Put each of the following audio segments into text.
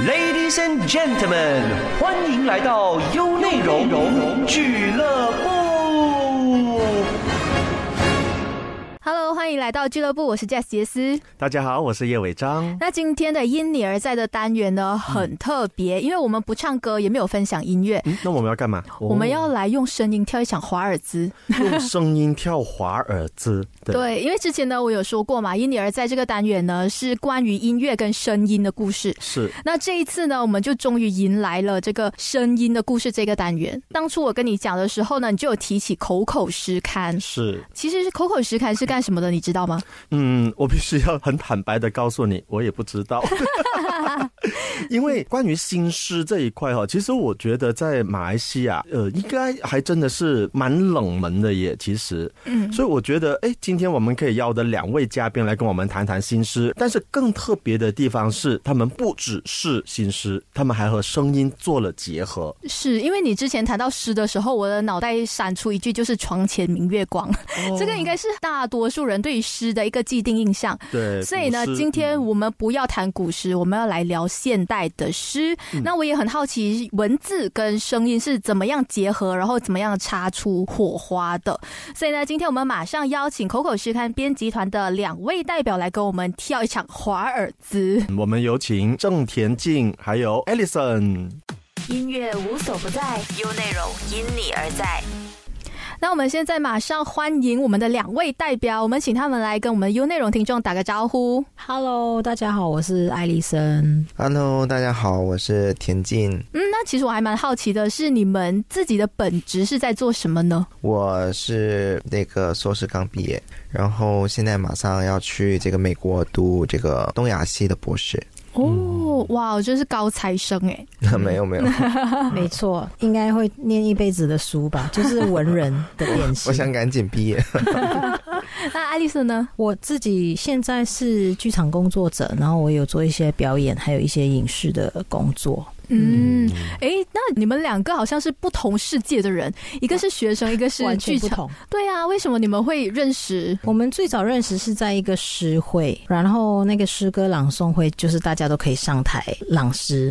Ladies and gentlemen，欢迎来到优内容俱乐部。Hello，欢迎来到俱乐部，我是 Jess 杰斯。大家好，我是叶伟章。那今天的因你而在的单元呢，很特别，因为我们不唱歌，也没有分享音乐，嗯，那我们要干嘛？我们要来用声音跳一场华尔兹。用声音跳华尔兹。对，对，因为之前呢，我有说过嘛，因你而在这个单元呢，是关于音乐跟声音的故事。是那这一次呢，我们就终于迎来了这个声音的故事这个单元。当初我跟你讲的时候呢，你就有提起口口诗刊。是，其实是口口诗刊是干什么的，你知道吗？嗯，我必须要很坦白的告诉你，我也不知道。因为关于新诗这一块哈，其实我觉得在马来西亚，呃，应该还真的是蛮冷门的耶。其实，嗯，所以我觉得，哎，今天我们可以邀的两位嘉宾来跟我们谈谈新诗，但是更特别的地方是，他们不只是新诗，他们还和声音做了结合。是因为你之前谈到诗的时候，我的脑袋闪出一句就是“床前明月光”，这个应该是大多数人对于诗的一个既定印象。对，所以呢今天嗯我们不要谈古诗，我们要来聊现代的诗。那我也很好奇，文字跟声音是怎么样结合，然后怎么样擦出火花的。所以呢，今天我们马上邀请口口诗刊编辑团的两位代表来跟我们跳一场华尔兹。我们有请郑田静还有 Alison。音乐无所不在，优内容因你而在。那我们现在马上欢迎我们的两位代表，我们请他们来跟我们 U 内容听众打个招呼。Hello，大家好，我是艾丽森。Hello，大家好，我是田静，嗯，那其实我还蛮好奇的是，你们自己的本职是在做什么呢？我是那个硕士刚毕业，然后现在马上要去这个美国读这个东亚系的博士。哦，哇，就是高材生 哎！没有没有，没错，应该会念一辈子的书吧，就是文人的典型。我想赶紧毕业。那爱丽丝呢？我自己现在是剧场工作者，然后我有做一些表演，还有一些影视的工作。嗯，哎，那你们两个好像是不同世界的人，一个是学生，一个是完剧场。对啊，为什么你们会认识？我们最早认识是在一个诗会，然后那个诗歌朗诵会就是大家都可以上台朗诗，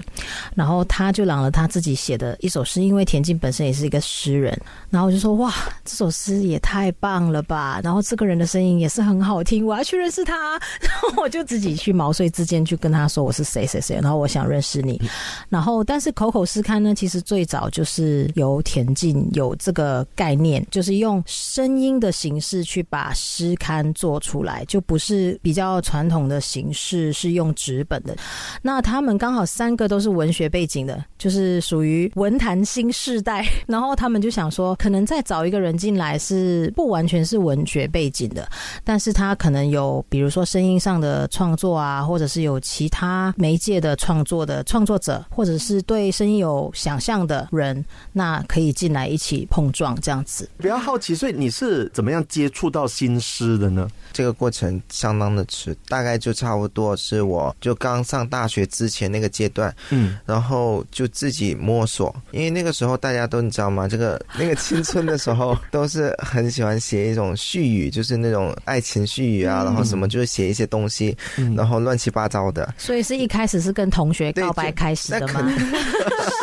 然后他就朗了他自己写的一首诗，因为田径本身也是一个诗人，然后我就说哇，这首诗也太棒了吧，然后这个个人的声音也是很好听，我要去认识他，然后我就自己去毛遂自荐去跟他说我是谁谁谁，然后我想认识你，然后但是口口诗刊呢，其实最早就是由田径有这个概念，就是用声音的形式去把诗刊做出来，就不是比较传统的形式，是用纸本的。那他们刚好三个都是文学背景的，就是属于文坛新世代，然后他们就想说，可能再找一个人进来是不完全是文学背景的，但是他可能有比如说声音上的创作啊，或者是有其他媒介的创作的创作者，或者是对声音有想象的人，那可以进来一起碰撞这样子。比较好奇，所以你是怎么样接触到新诗的呢？这个过程相当的迟，大概就差不多是我就刚上大学之前那个阶段，嗯，然后就自己摸索，因为那个时候大家都你知道吗？这个那个青春的时候 都是很喜欢写一种絮语，就是那种爱情絮语啊，然后什么就是写一些东西，嗯然后乱七八糟的。所以是一开始是跟同学告白开始的吗？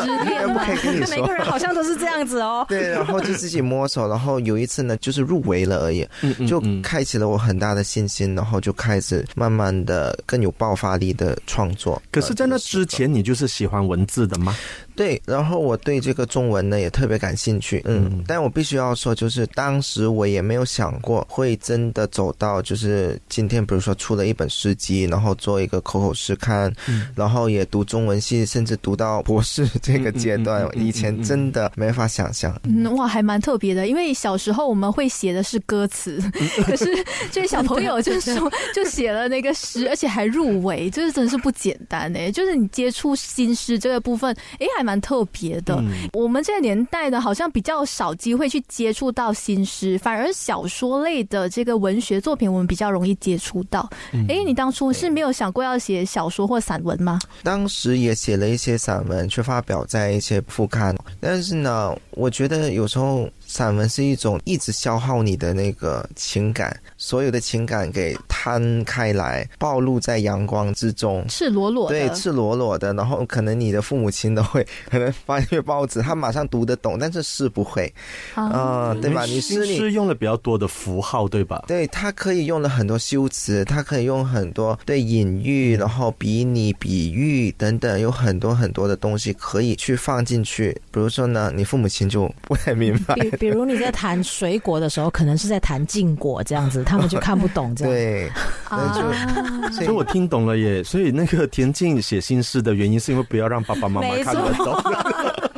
失应该不可以跟你说每个。人好像都是这样子哦。对，然后就自己摸索，然后有一次呢，就是入围了而已，就嗯开启了我很大的信心，然后就开始慢慢的更有爆发力的创作。可是，在那呃之前，你就是喜欢文字的吗？对，然后我对这个中文呢也特别感兴趣，嗯，嗯但我必须要说，就是当时我也没有想过会真的走到，就是今天比如说出了一本诗集，然后做一个口口诗刊，嗯然后也读中文系，甚至读到博士这个阶段，以前真的没法想象。嗯，哇，还蛮特别的，因为小时候我们会写的是歌词，可是这小朋友就说就写了那个诗，而且还入围，就是真的是不简单哎。就是你接触新诗这个部分，哎，还蛮特别的。嗯我们这个年代呢，好像比较少机会去接触到新诗，反而小说类的这个文学作品，我们比较容易接触到。哎、你当初是没有想过要写小说或散文吗？当时也写了一些散文，去发表在一些副刊。但是呢，我觉得有时候散文是一种一直消耗你的那个情感，所有的情感给摊开来，暴露在阳光之中。赤裸裸的，对，赤裸裸的，然后可能你的父母亲都会可能翻阅报纸，他马上读得懂，但是诗不会，啊、对吧？你诗你是用了比较多的符号，对吧？对，他可以用了很多修辞，他可以用很多对隐喻，然后比拟、比喻等等，有很多很多的东西可以去放进去。比如说呢，你父母亲就不太明白，比比如你在谈水果的时候，可能是在谈禁果这样子，他们就看不懂这样。对，所以所以我听懂了耶。所以那个田径写心事的原因，是因为不要让爸爸妈妈看得懂。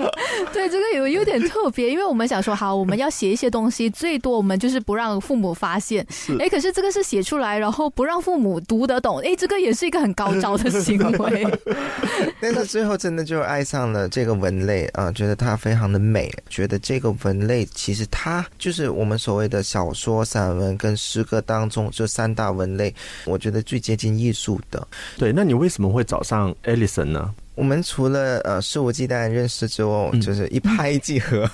对，这个有有点特别，因为我们想说，好，我们要写一些东西，最多我们就是不让父母发现。哎，可是这个是写出来，然后不让父母读得懂，哎，这个也是一个很高招的行为。但是最后真的就爱上了这个文类啊，觉得它非常的美，觉得这个文类其实它就是我们所谓的小说、散文跟诗歌当中这三大文类，我觉得最接近艺术的。对，那你为什么会找上 Ellison 呢？我们除了呃肆无忌惮认识之后，嗯。就是一拍即合。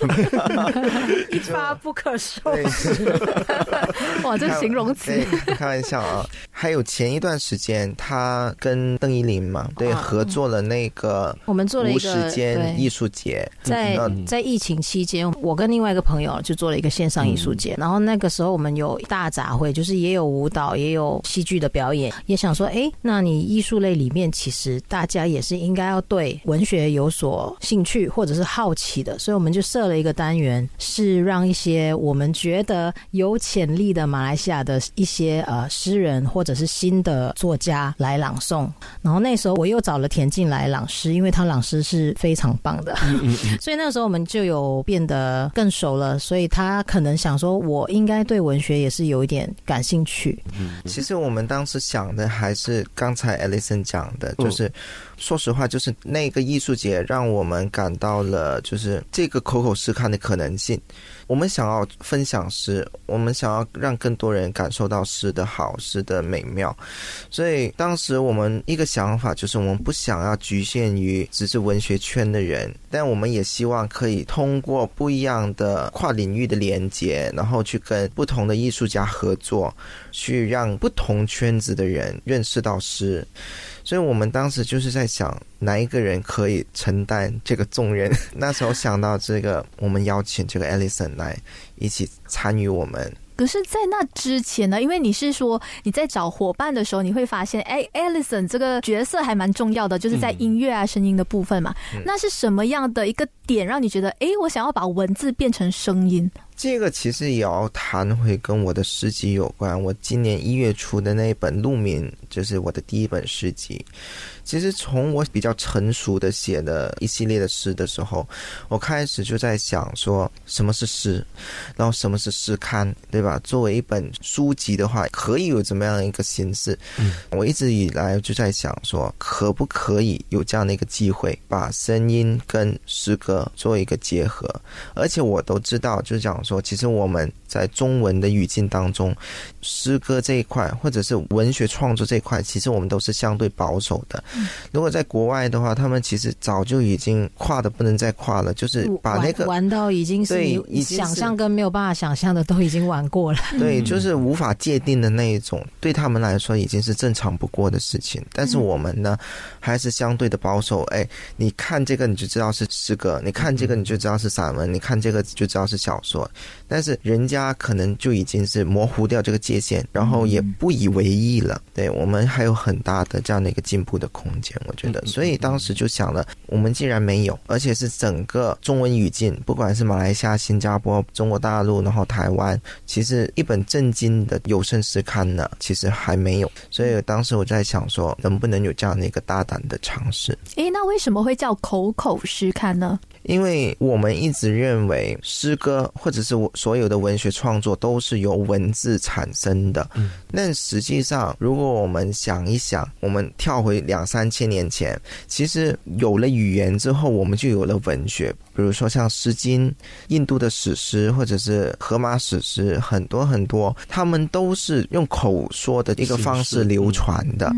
一发不可收。拾，哇，这形容词，开玩笑啊。还有前一段时间，他跟邓依林嘛，对，啊合作了那个我们做了一无个时间艺术节。在嗯。在疫情期间，我跟另外一个朋友就做了一个线上艺术节，然后那个时候我们有大杂烩，就是也有舞蹈，也有戏剧的表演，也想说，哎，那你艺术类里面其实大家也是应该要对文学有所兴趣或者是好奇的，所以我们就设了一个单元，是让一些我们觉得有潜力的马来西亚的一些呃诗人或者是新的作家来朗诵。然后那时候我又找了田静来朗诗，因为他朗诗是非常棒的。所以那个时候我们就有变得更熟了，所以他可能想说，我应该对文学也是有一点感兴趣。其实我们当时想的还是刚才 Alison 讲的，嗯就是、说实话，就是那个艺术节让我们感到了，就是这个口口诗看的可能性。我们想要分享诗，我们想要让更多人感受到诗的好，诗的美妙。所以当时我们一个想法就是，我们不想要局限于只是文学圈的人，但我们也希望可以通过不一样的跨领域的连接，然后去跟不同的艺术家合作，去让不同圈子的人认识到诗。所以我们当时就是在想，哪一个人可以承担这个重任？那时候想到这个，我们邀请这个 Alison 来一起参与我们。可是，在那之前呢，因为你是说你在找伙伴的时候，你会发现，哎，Alison 这个角色还蛮重要的，就是在音乐啊、声音的部分嘛。那是什么样的一个点让你觉得，哎，我想要把文字变成声音？这个其实也要谈回跟我的诗集有关。我今年一月出的那一本《鹿鸣》，就是我的第一本诗集。其实从我比较成熟的写的一系列的诗的时候，我开始就在想说，什么是诗，然后什么是诗刊，对吧？作为一本书籍的话，可以有怎么样一个形式？嗯，我一直以来就在想说，可不可以有这样的一个机会，把声音跟诗歌做一个结合？而且我都知道，就是讲说，其实我们在中文的语境当中，诗歌这一块或者是文学创作这一块，其实我们都是相对保守的。如果在国外的话，他们其实早就已经跨的不能再跨了，就是把那个玩玩到已经是对你已经是想象跟没有办法想象的都已经玩过了。对，就是无法界定的那一种，对他们来说已经是正常不过的事情。但是我们呢，还是相对的保守。哎，你看这个你就知道是诗歌，你看这个你就知道是散文，你看这个就知道是小说。但是人家可能就已经是模糊掉这个界限，然后也不以为意了。对我们还有很大的这样的一个进步的空间，我觉得。所以当时就想了，我们既然没有，而且是整个中文语境，不管是马来西亚、新加坡、中国大陆，然后台湾，其实一本正经的有声诗刊呢，其实还没有。所以当时我在想说，能不能有这样的一个大胆的尝试？诶，那为什么会叫口口诗刊呢？因为我们一直认为诗歌或者是我所有的文学创作都是由文字产生的。嗯，但实际上，如果我们想一想，我们跳回两三千年前，其实有了语言之后，我们就有了文学。比如说像《诗经》、印度的史诗，或者是荷马史诗，很多很多，他们都是用口说的一个方式流传的。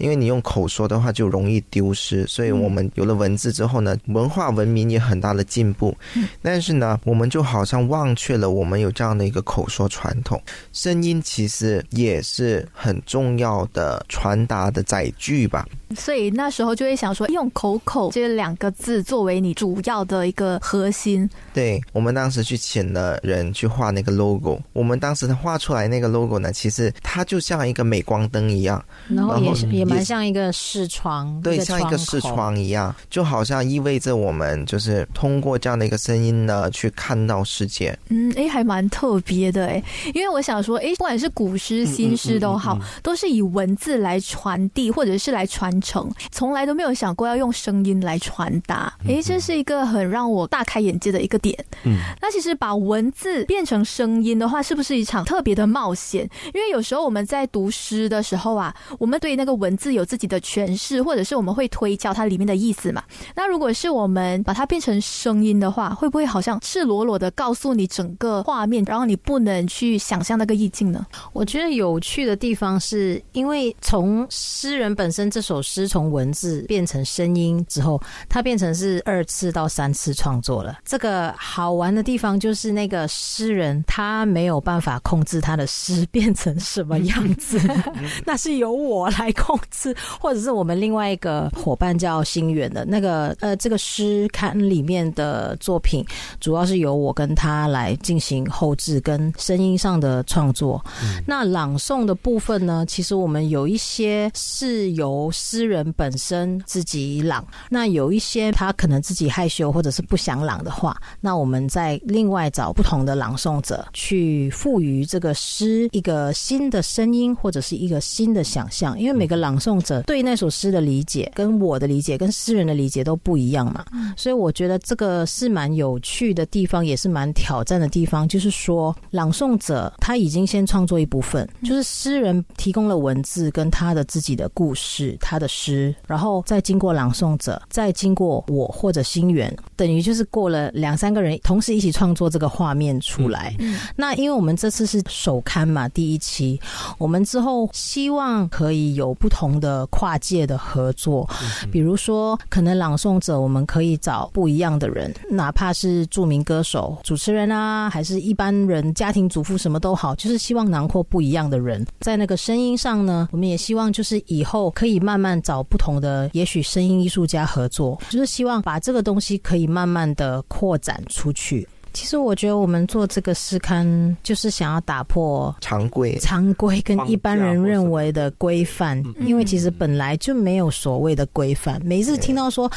因为你用口说的话就容易丢失，所以我们有了文字之后呢，文化文明也很大的进步。但是呢，我们就好像忘却了我们有这样的一个口说传统，声音其实也是很重要的传达的载具吧。所以那时候就会想说，用口口这两个字作为你主要的一个核心。对我们当时去请了人去画那个 logo，我们当时画出来那个 logo 呢，其实它就像一个镁光灯一样，然后也是然后也蛮像一个视窗，对，像一个视窗一样，就好像意味着我们就是通过这样的一个声音呢，去看到世界。嗯，哎，还蛮特别的哎，因为我想说，哎，不管是古诗、新诗都好，都是以文字来传递或者是来传承，从来都没有想过要用声音来传达。哎，这是一个很让我大开眼界的一个点。嗯，那其实把文字变成声音的话，是不是一场特别的冒险？因为有时候我们在读诗的时候啊，我们对那个文字有自己的诠释，或者是我们会推敲它里面的意思嘛。那如果是我们把它变成声音的话，会不会好像赤裸裸的告诉你整个画面，然后你不能去想象那个意境呢？我觉得有趣的地方是因为从诗人本身这首诗从文字变成声音之后，它变成是二次到三次创作了。这个好玩的地方就是那个诗人他没有办法控制他的诗变成什么样子，那是由我来控制，或者是我们另外一个伙伴叫心远的那个呃这个诗刊里面的作品，主要是由我跟他来进行后置跟声音上的创作。那朗诵的部分呢，其实我们有一些是由诗人本身自己朗，那有一些他可能自己害羞或者是不想朗的话，那我们再另外找不同的朗诵者去赋予这个诗一个新的声音或者是一个新的想象，因为每个朗诵者对那首诗的理解跟我的理解跟诗人的理解都不一样嘛，所以我觉得这个是蛮有趣的地方，也是蛮挑战的地方，就是说朗诵者他已经先创作一部分，就是诗人提供了文字跟他的自己的故事，他的诗，然后再经过朗诵者，再经过我或者心源，等于就是过了两三个人同时一起创作这个画面出来。那因为我们这次是首刊嘛，第一期，我们之后希望可以有不同的跨界的合作，比如说可能朗诵者我们可以找不一样的人，哪怕是著名歌手、主持人啊，还是一般人、家庭主妇什么都好，就是希望囊括不一样的人，在那个声音上呢，我们也希望就是以后可以慢慢找不同的，也许声音艺术家合作，就是希望把这个东西可以慢慢的扩展出去。其实我觉得我们做这个诗刊，就是想要打破常规常规跟一般人认为的规范，因为其实本来就没有所谓的规范。每一次听到说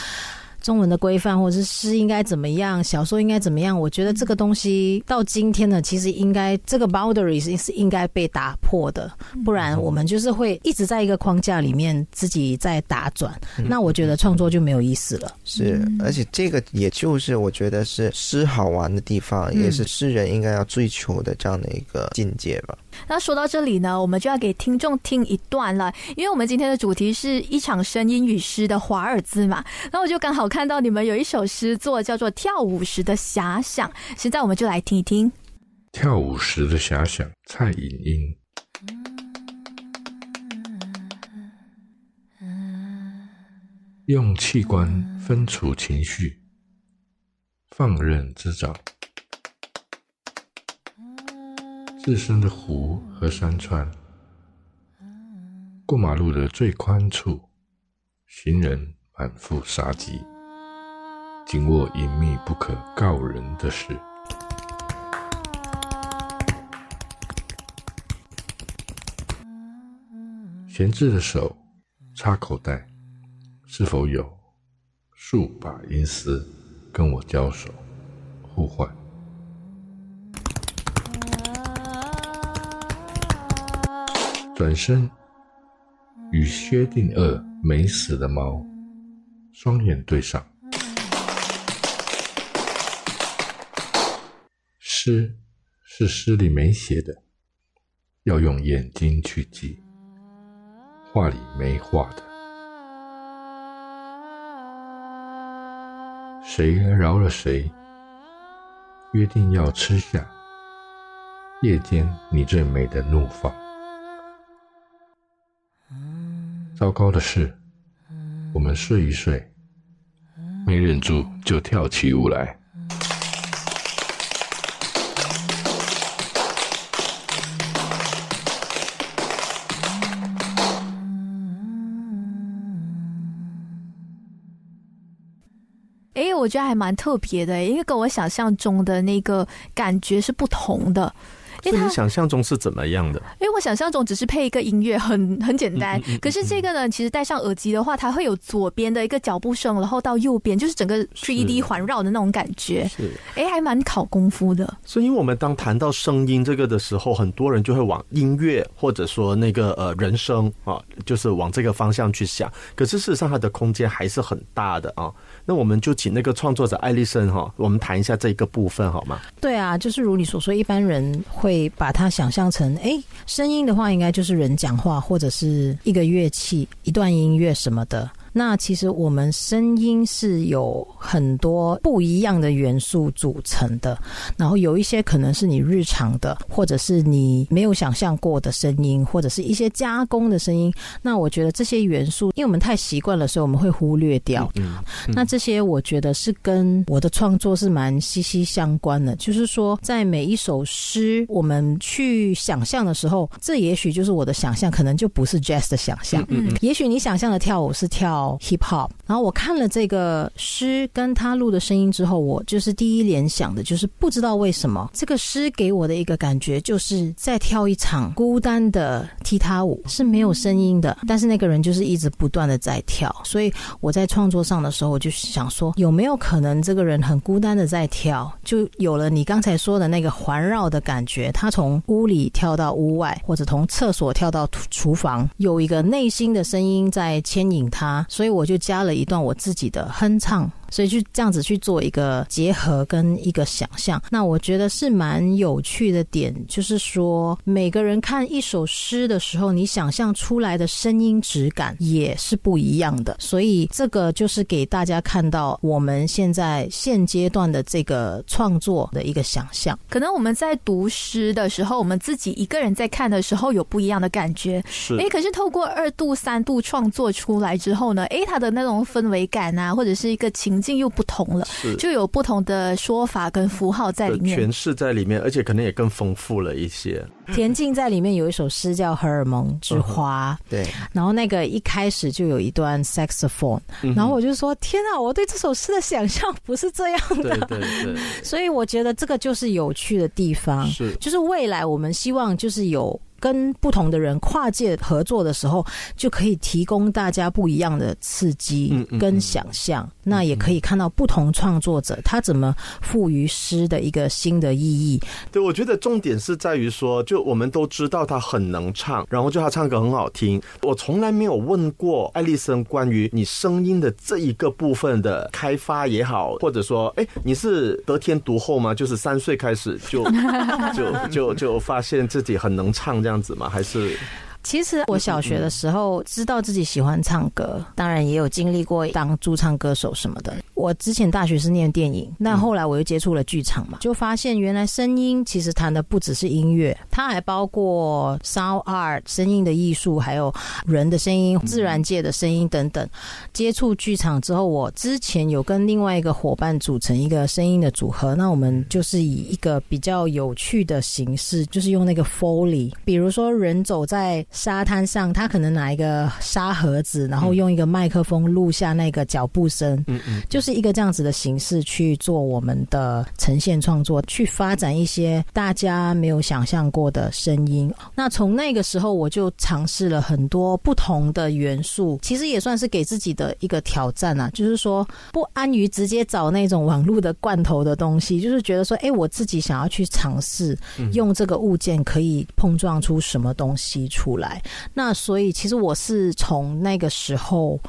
中文的规范，或者是诗应该怎么样，小说应该怎么样，我觉得这个东西到今天呢，其实应该这个 boundary 是是应该被打破的，不然我们就是会一直在一个框架里面自己在打转，那我觉得创作就没有意思了。是，而且这个也就是我觉得是诗好玩的地方，也是诗人应该要追求的这样的一个境界吧。那说到这里呢，我们就要给听众听一段了，因为我们今天的主题是一场声音与诗的华尔兹嘛。那我就刚好看到你们有一首诗作叫做《跳舞时的遐想》，现在我们就来听一听。跳舞时的遐想，蔡颖英。用器官分处情绪，放任滋长。自身的湖和山川，过马路的最宽处，行人满腹杀机，紧握隐秘不可告人的事。闲置的手插口袋，是否有数把银丝跟我交手互换？转身与薛定谔没死的猫双眼对上，诗是诗里没写的，要用眼睛去记。画里没画的，谁饶了谁？约定要吃下夜间你最美的怒放。糟糕的是，我们睡一睡，没忍住就跳起舞来。哎，我觉得还蛮特别的，因为跟我想象中的那个感觉是不同的。你想象中是怎么样的？因为我想象中只是配一个音乐，很很简单。嗯嗯嗯可是这个呢，其实戴上耳机的话，它会有左边的一个脚步声，然后到右边就是整个 3D 环绕的那种感觉。是，哎，还蛮考功夫的。所以我们当谈到声音这个的时候，很多人就会往音乐或者说那个呃人声啊，就是往这个方向去想。可是事实上，它的空间还是很大的啊。那我们就请那个创作者艾丽森哈，我们谈一下这个部分好吗？对啊，就是如你所说，一般人会把它想象成，哎，声音的话，应该就是人讲话或者是一个乐器、一段音乐什么的。那其实我们声音是有很多不一样的元素组成的，然后有一些可能是你日常的，或者是你没有想象过的声音，或者是一些加工的声音。那我觉得这些元素，因为我们太习惯了，所以我们会忽略掉。嗯，那这些我觉得是跟我的创作是蛮息息相关的，就是说，在每一首诗，我们去想象的时候，这也许就是我的想象，可能就不是 jazz 的想象。嗯也许你想象的跳舞是跳 hip hop，然后我看了这个诗跟他录的声音之后，我就是第一联想的就是不知道为什么这个诗给我的一个感觉就是在跳一场孤单的踢踏舞，是没有声音的，但是那个人就是一直不断的在跳，所以我在创作上的时候，我就想说有没有可能这个人很孤单的在跳，就有了你刚才说的那个环绕的感觉，他从屋里跳到屋外，或者从厕所跳到厨房，有一个内心的声音在牵引他，所以我就加了一段我自己的哼唱。所以就这样子去做一个结合跟一个想象，那我觉得是蛮有趣的点，就是说每个人看一首诗的时候，你想象出来的声音质感也是不一样的。所以这个就是给大家看到我们现在现阶段的这个创作的一个想象。可能我们在读诗的时候，我们自己一个人在看的时候有不一样的感觉。是诶，可是透过二度、三度创作出来之后呢，诶，它的那种氛围感啊，或者是一个情境又不同了，就有不同的说法跟符号在里面诠。释在里面，而且可能也更丰富了一些。田径在里面有一首诗叫《荷尔蒙之花》，对，然后那个一开始就有一段 saxophone，、嗯然后我就说：天啊，我对这首诗的想象不是这样的。对对对，所以我觉得这个就是有趣的地方，是就是未来我们希望就是有。跟不同的人跨界合作的时候，就可以提供大家不一样的刺激跟嗯想象。那也可以看到不同创作者他怎么赋予诗的一个新的意义。对，我觉得重点是在于说，就我们都知道他很能唱，然后就他唱歌很好听。我从来没有问过艾丽森关于你声音的这一个部分的开发也好，或者说，哎，你是得天独厚吗？就是三岁开始就就就就发现自己很能唱这样样子吗？还是其实我小学的时候知道自己喜欢唱歌，当然也有经历过当驻唱歌手什么的。我之前大学是念电影，那后来我又接触了剧场嘛，就发现原来声音其实谈的不只是音乐，它还包括 sound art 声音的艺术，还有人的声音、自然界的声音等等。接触剧场之后，我之前有跟另外一个伙伴组成一个声音的组合，那我们就是以一个比较有趣的形式，就是用那个 Foley，比如说人走在沙滩上，他可能拿一个沙盒子，然后用一个麦克风录下那个脚步声，嗯嗯，就是一个这样子的形式去做我们的呈现创作，去发展一些大家没有想象过的声音。那从那个时候，我就尝试了很多不同的元素，其实也算是给自己的一个挑战啊，就是说不安于直接找那种网络的罐头的东西，就是觉得说，哎，我自己想要去尝试用这个物件可以碰撞出什么东西出来。那所以，其实我是从那个时候。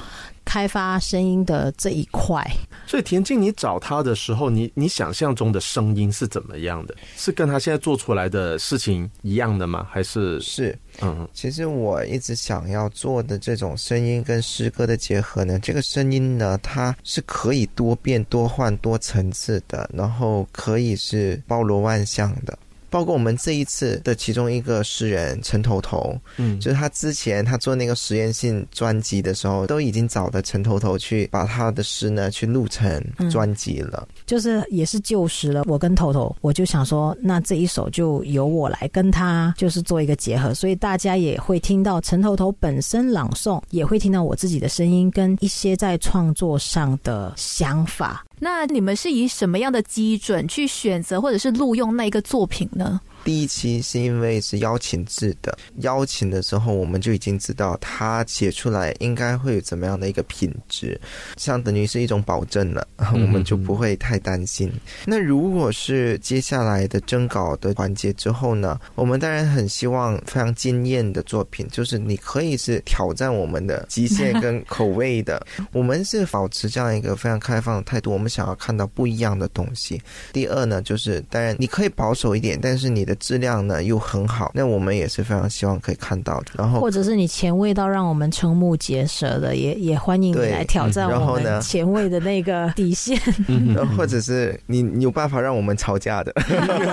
开发声音的这一块，所以田径，你找他的时候，你你想象中的声音是怎么样的？是跟他现在做出来的事情一样的吗？还是是。嗯其实我一直想要做的这种声音跟诗歌的结合呢，这个声音呢，它是可以多变、多换、多层次的，然后可以是包罗万象的。包括我们这一次的其中一个诗人陈头头，嗯，就是他之前他做那个实验性专辑的时候，都已经找的陈头头去把他的诗呢去录成专辑了。就是也是旧时了。我跟头头，我就想说，那这一首就由我来跟他就是做一个结合，所以大家也会听到陈头头本身朗诵，也会听到我自己的声音跟一些在创作上的想法。那你们是以什么样的基准去选择或者是录用那一个作品呢？第一期是因为是邀请制的，邀请的时候我们就已经知道他写出来应该会有怎么样的一个品质，像等于是一种保证了，我们就不会太担心。那如果是接下来的征稿的环节之后呢，我们当然很希望非常惊艳的作品，就是你可以是挑战我们的极限跟口味的，我们是保持这样一个非常开放的态度，我们想要看到不一样的东西。第二呢，就是当然你可以保守一点，但是你的质量呢又很好，那我们也是非常希望可以看到的。然后或者是你前卫到让我们瞠目结舌的，也也欢迎你来挑战我然后呢们前卫的那个底线。然后 或者是你你有办法让我们吵架的，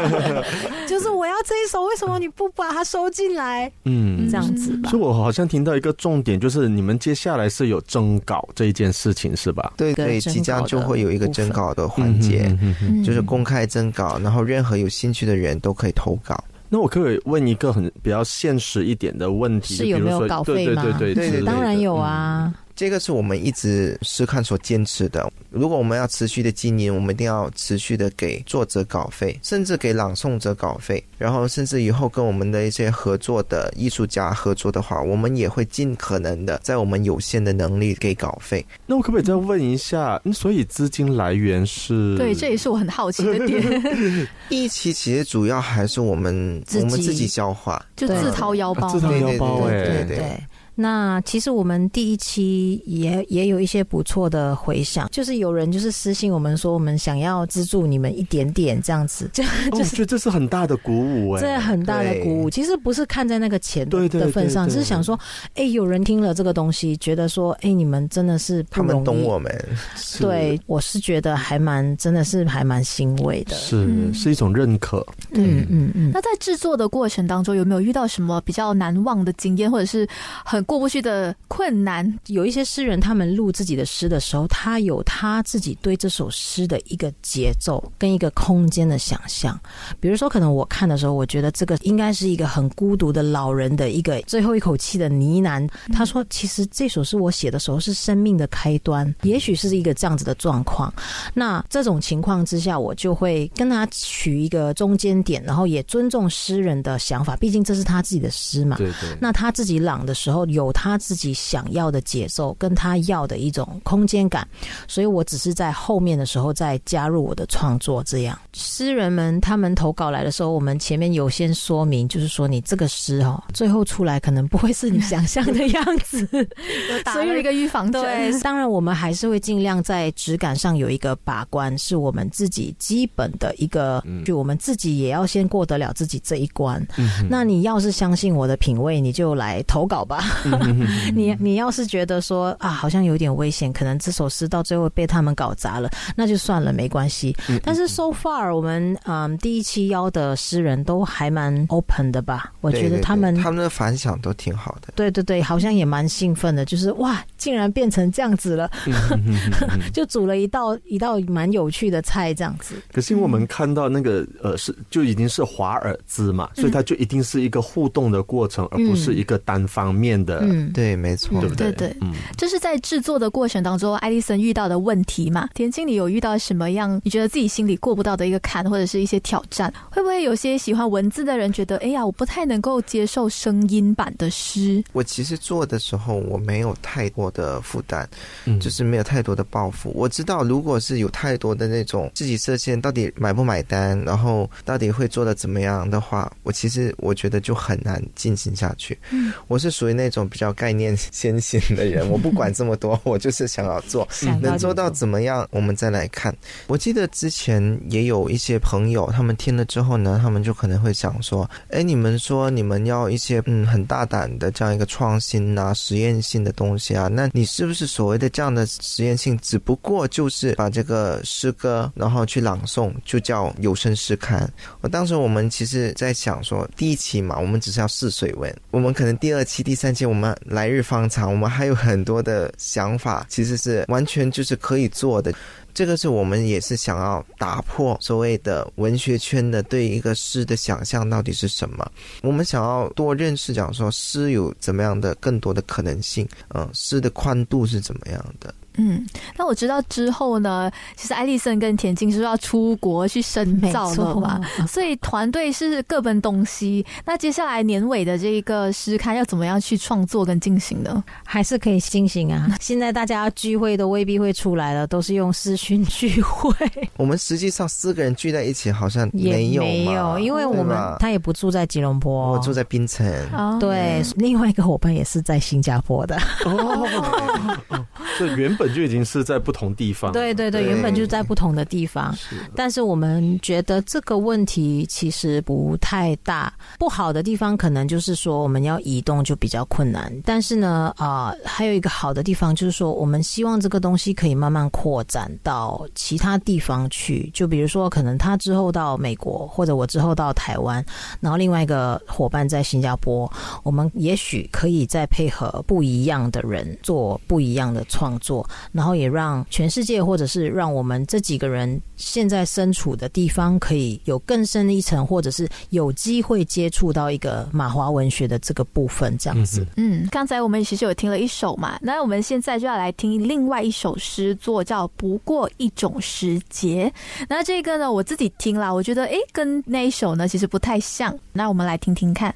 就是我要这一首，为什么你不把它收进来？嗯这样子吧所以。我好像听到一个重点，就是你们接下来是有征稿这一件事情，是吧？对对，即将就会有一个征稿的环节，嗯哼哼哼嗯就是公开征稿，然后任何有兴趣的人都可以投稿。那我可不可以问一个很比较现实一点的问题？是有没有就比如说稿费吗对对对对当然有嗯啊，这个是我们一直试看所坚持的。如果我们要持续的经营，我们一定要持续的给作者稿费，甚至给朗诵者稿费。然后，甚至以后跟我们的一些合作的艺术家合作的话，我们也会尽可能的在我们有限的能力给稿费。那我可不可以再问一下？嗯所以资金来源是？对，这也是我很好奇的点，第 一期其实主要还是我们自己我们自己消化，就自掏腰包啊自掏。腰包哎、对对对对。那其实我们第一期也也有一些不错的回响，就是有人就是私信我们说，我们想要资助你们一点点这样子，就哦我觉得这是很大的鼓舞哎、这很大的鼓舞。其实不是看在那个钱的份上，对对是想说，哎，有人听了这个东西，觉得说，哎，你们真的是不他们懂我们。是对，我是觉得还蛮，真的是还蛮欣慰的。是嗯是一种认可。嗯嗯嗯。那在制作的过程当中，有没有遇到什么比较难忘的经验，或者是很过不去的困难？有一些诗人，他们录自己的诗的时候，他有他自己对这首诗的一个节奏跟一个空间的想象。比如说，可能我看的时候，我觉得这个应该是一个很孤独的老人的一个最后一口气的呢喃。他说：“其实这首诗我写的时候是生命的开端，也许是一个这样子的状况。那这种情况之下，我就会跟他取一个中间点，然后也尊重诗人的想法，毕竟这是他自己的诗嘛。对对。那他自己朗的时候，有他自己想要的节奏，跟他要的一种空间感，所以我只是在后面的时候再加入我的创作。这样，诗人们他们投稿来的时候，我们前面有先说明，就是说你这个诗哦，最后出来可能不会是你想象的样子，打了一个预防针。对，当然我们还是会尽量在质感上有一个把关，是我们自己基本的一个，就我们自己也要先过得了自己这一关。那你要是相信我的品味，你就来投稿吧。你 你要是觉得说啊，好像有点危险，可能这首诗到最后被他们搞砸了，那就算了，没关系。但是 so far 我们嗯第一期邀的诗人都还蛮 open 的吧？我觉得他们对他们的反响都挺好的。对对对，好像也蛮兴奋的，就是哇，竟然变成这样子了，就煮了一道一道蛮有趣的菜，这样子。可是因为我们看到那个呃是就已经是华尔兹嘛，所以它就一定是一个互动的过程，而不是一个单方面的，嗯，对，没错。对不对？对对嗯，这是在制作的过程当中，艾丽森遇到的问题嘛？田经理有遇到什么样你觉得自己心里过不到的一个坎，或者是一些挑战？会不会有些喜欢文字的人觉得，哎呀，我不太能够接受声音版的诗？我其实做的时候，我没有太多的负担，嗯就是没有太多的抱负。我知道，如果是有太多的那种自己设限，到底买不买单，然后到底会做的怎么样的话，我其实我觉得就很难进行下去。嗯我是属于那种种比较概念先行的人，我不管这么多，我就是想要做，能做到怎么样，我们再来看。我记得之前也有一些朋友，他们听了之后呢，他们就可能会想说：“哎，你们说你们要一些嗯很大胆的这样一个创新啊、实验性的东西啊，那你是不是所谓的这样的实验性，只不过就是把这个诗歌然后去朗诵，就叫有声诗刊？”我当时我们其实在想说，第一期嘛，我们只是要试水温，我们可能第二期、第三期，我们来日方长，我们还有很多的想法，其实是完全就是可以做的。这个是我们也是想要打破所谓的文学圈的对一个诗的想象到底是什么。我们想要多认识，讲说诗有怎么样的更多的可能性，嗯，诗的宽度是怎么样的。嗯，那我知道之后呢，其实艾丽森跟田径是要出国去深造了嘛，所以团队是各奔东西。那接下来年尾的这个诗刊要怎么样去创作跟进行呢？还是可以进行啊。现在大家聚会都未必会出来了，都是用视讯聚会，我们实际上四个人聚在一起好像也没有没有，因为我们他也不住在吉隆坡，我住在槟城，哦。对，另外一个伙伴也是在新加坡的，哦，这原本就已经是在不同地方。对对对，原本就在不同的地方，但是我们觉得这个问题其实不太大。不好的地方可能就是说我们要移动就比较困难，但是呢，啊、还有一个好的地方就是说，我们希望这个东西可以慢慢扩展到其他地方去。就比如说，可能他之后到美国，或者我之后到台湾，然后另外一个伙伴在新加坡，我们也许可以再配合不一样的人做不一样的创作，然后也让全世界或者是让我们这几个人现在身处的地方可以有更深一层，或者是有机会接触到一个马华文学的这个部分，这样子。嗯，刚才我们其实有听了一首嘛，那我们现在就要来听另外一首诗作，叫《不过一种时节》。那这个呢，我自己听啦，我觉得诶，跟那一首呢其实不太像。那我们来听听看。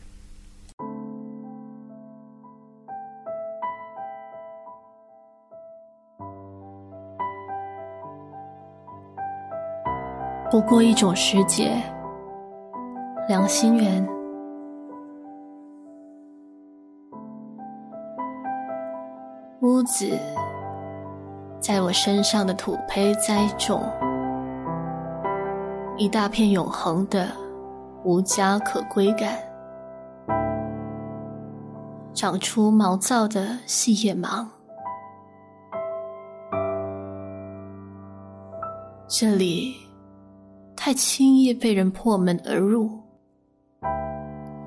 不过一种时节，梁心源。屋子在我身上的土坯栽种，一大片永恒的无家可归感，长出毛躁的细叶芒。这里太轻易被人破门而入，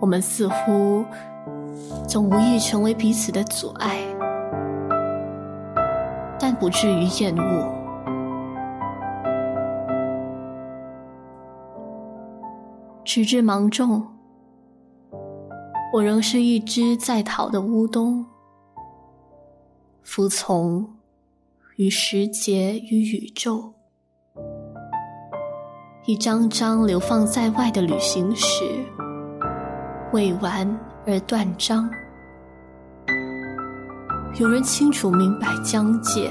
我们似乎总无意成为彼此的阻碍，但不至于厌恶。直至芒种，我仍是一只在逃的乌冬，服从与时节与宇宙。一张张流放在外的旅行史，未完而断章。有人清楚明白疆界，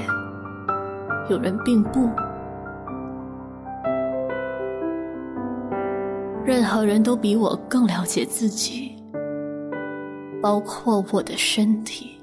有人并不。任何人都比我更了解自己，包括我的身体。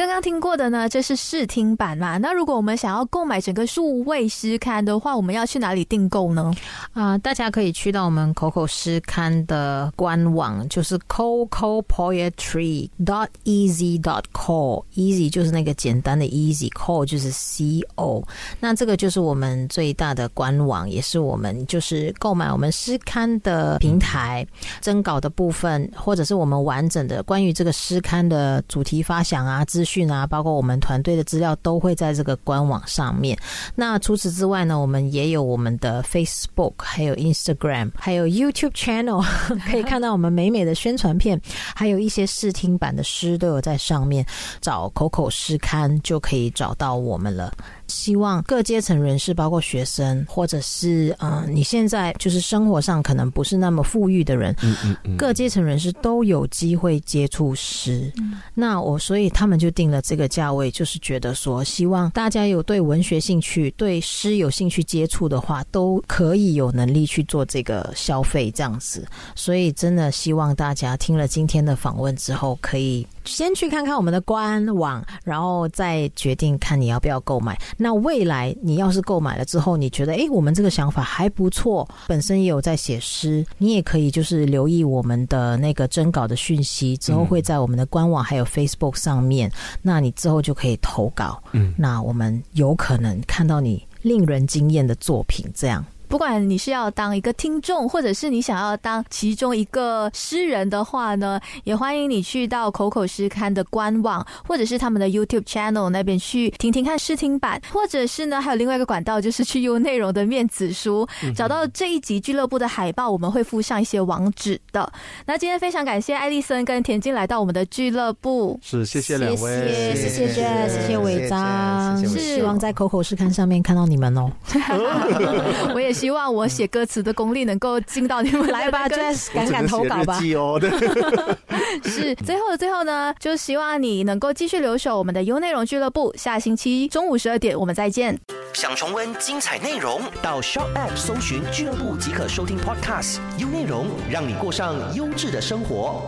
刚刚听过的呢，这是试听版嘛？那如果我们想要购买整个数位诗刊的话，我们要去哪里订购呢？啊、大家可以去到我们口口诗刊的官网，就是 coco poetry dot easy dot co easy 就是那个简单的 easy，co 就是 c o。那这个就是我们最大的官网，也是我们就是购买我们诗刊的平台。征稿的部分，或者是我们完整的关于这个诗刊的主题发想啊、资讯啊，包括我们团队的资料，都会在这个官网上面。那除此之外呢，我们也有我们的 Facebook，还有 Instagram，还有 YouTube channel，可以看到我们美美的宣传片，还有一些试听版的诗都有在上面。找口口诗刊就可以找到我们了。希望各阶层人士，包括学生，或者是嗯、呃你现在就是生活上可能不是那么富裕的人，嗯嗯嗯，各阶层人士都有机会接触诗。那我所以他们就定了这个价位，就是觉得说，希望大家有对文学兴趣、对诗有兴趣接触的话，都可以有能力去做这个消费这样子。所以真的希望大家听了今天的访问之后，可以先去看看我们的官网，然后再决定看你要不要购买。那未来你要是购买了之后，你觉得诶，我们这个想法还不错，本身也有在写诗，你也可以就是留意我们的那个征稿的讯息，之后会在我们的官网还有 Facebook 上面，那你之后就可以投稿。嗯，那我们有可能看到你令人惊艳的作品，这样。不管你是要当一个听众，或者是你想要当其中一个诗人的话呢，也欢迎你去到口口诗刊的官网，或者是他们的 YouTube channel 那边去听听看试听版，或者是呢，还有另外一个管道，就是去用内容的面子书找到这一集俱乐部的海报，我们会附上一些网址的。那今天非常感谢艾丽森跟田静来到我们的俱乐部，是谢谢两位，谢谢谢谢伟章，是希望在口口诗刊上面看到你们哦。我也希望我写歌词的功力能够进到你们来吧跟，Jess，敢敢投稿吧 是最后的最后呢，就希望你能够继续留守我们的优内容俱乐部，下星期中午十二点我们再见。想重温精彩内容，到 Shop App 搜寻俱乐部即可收听 Podcast。优内容让你过上优质的生活。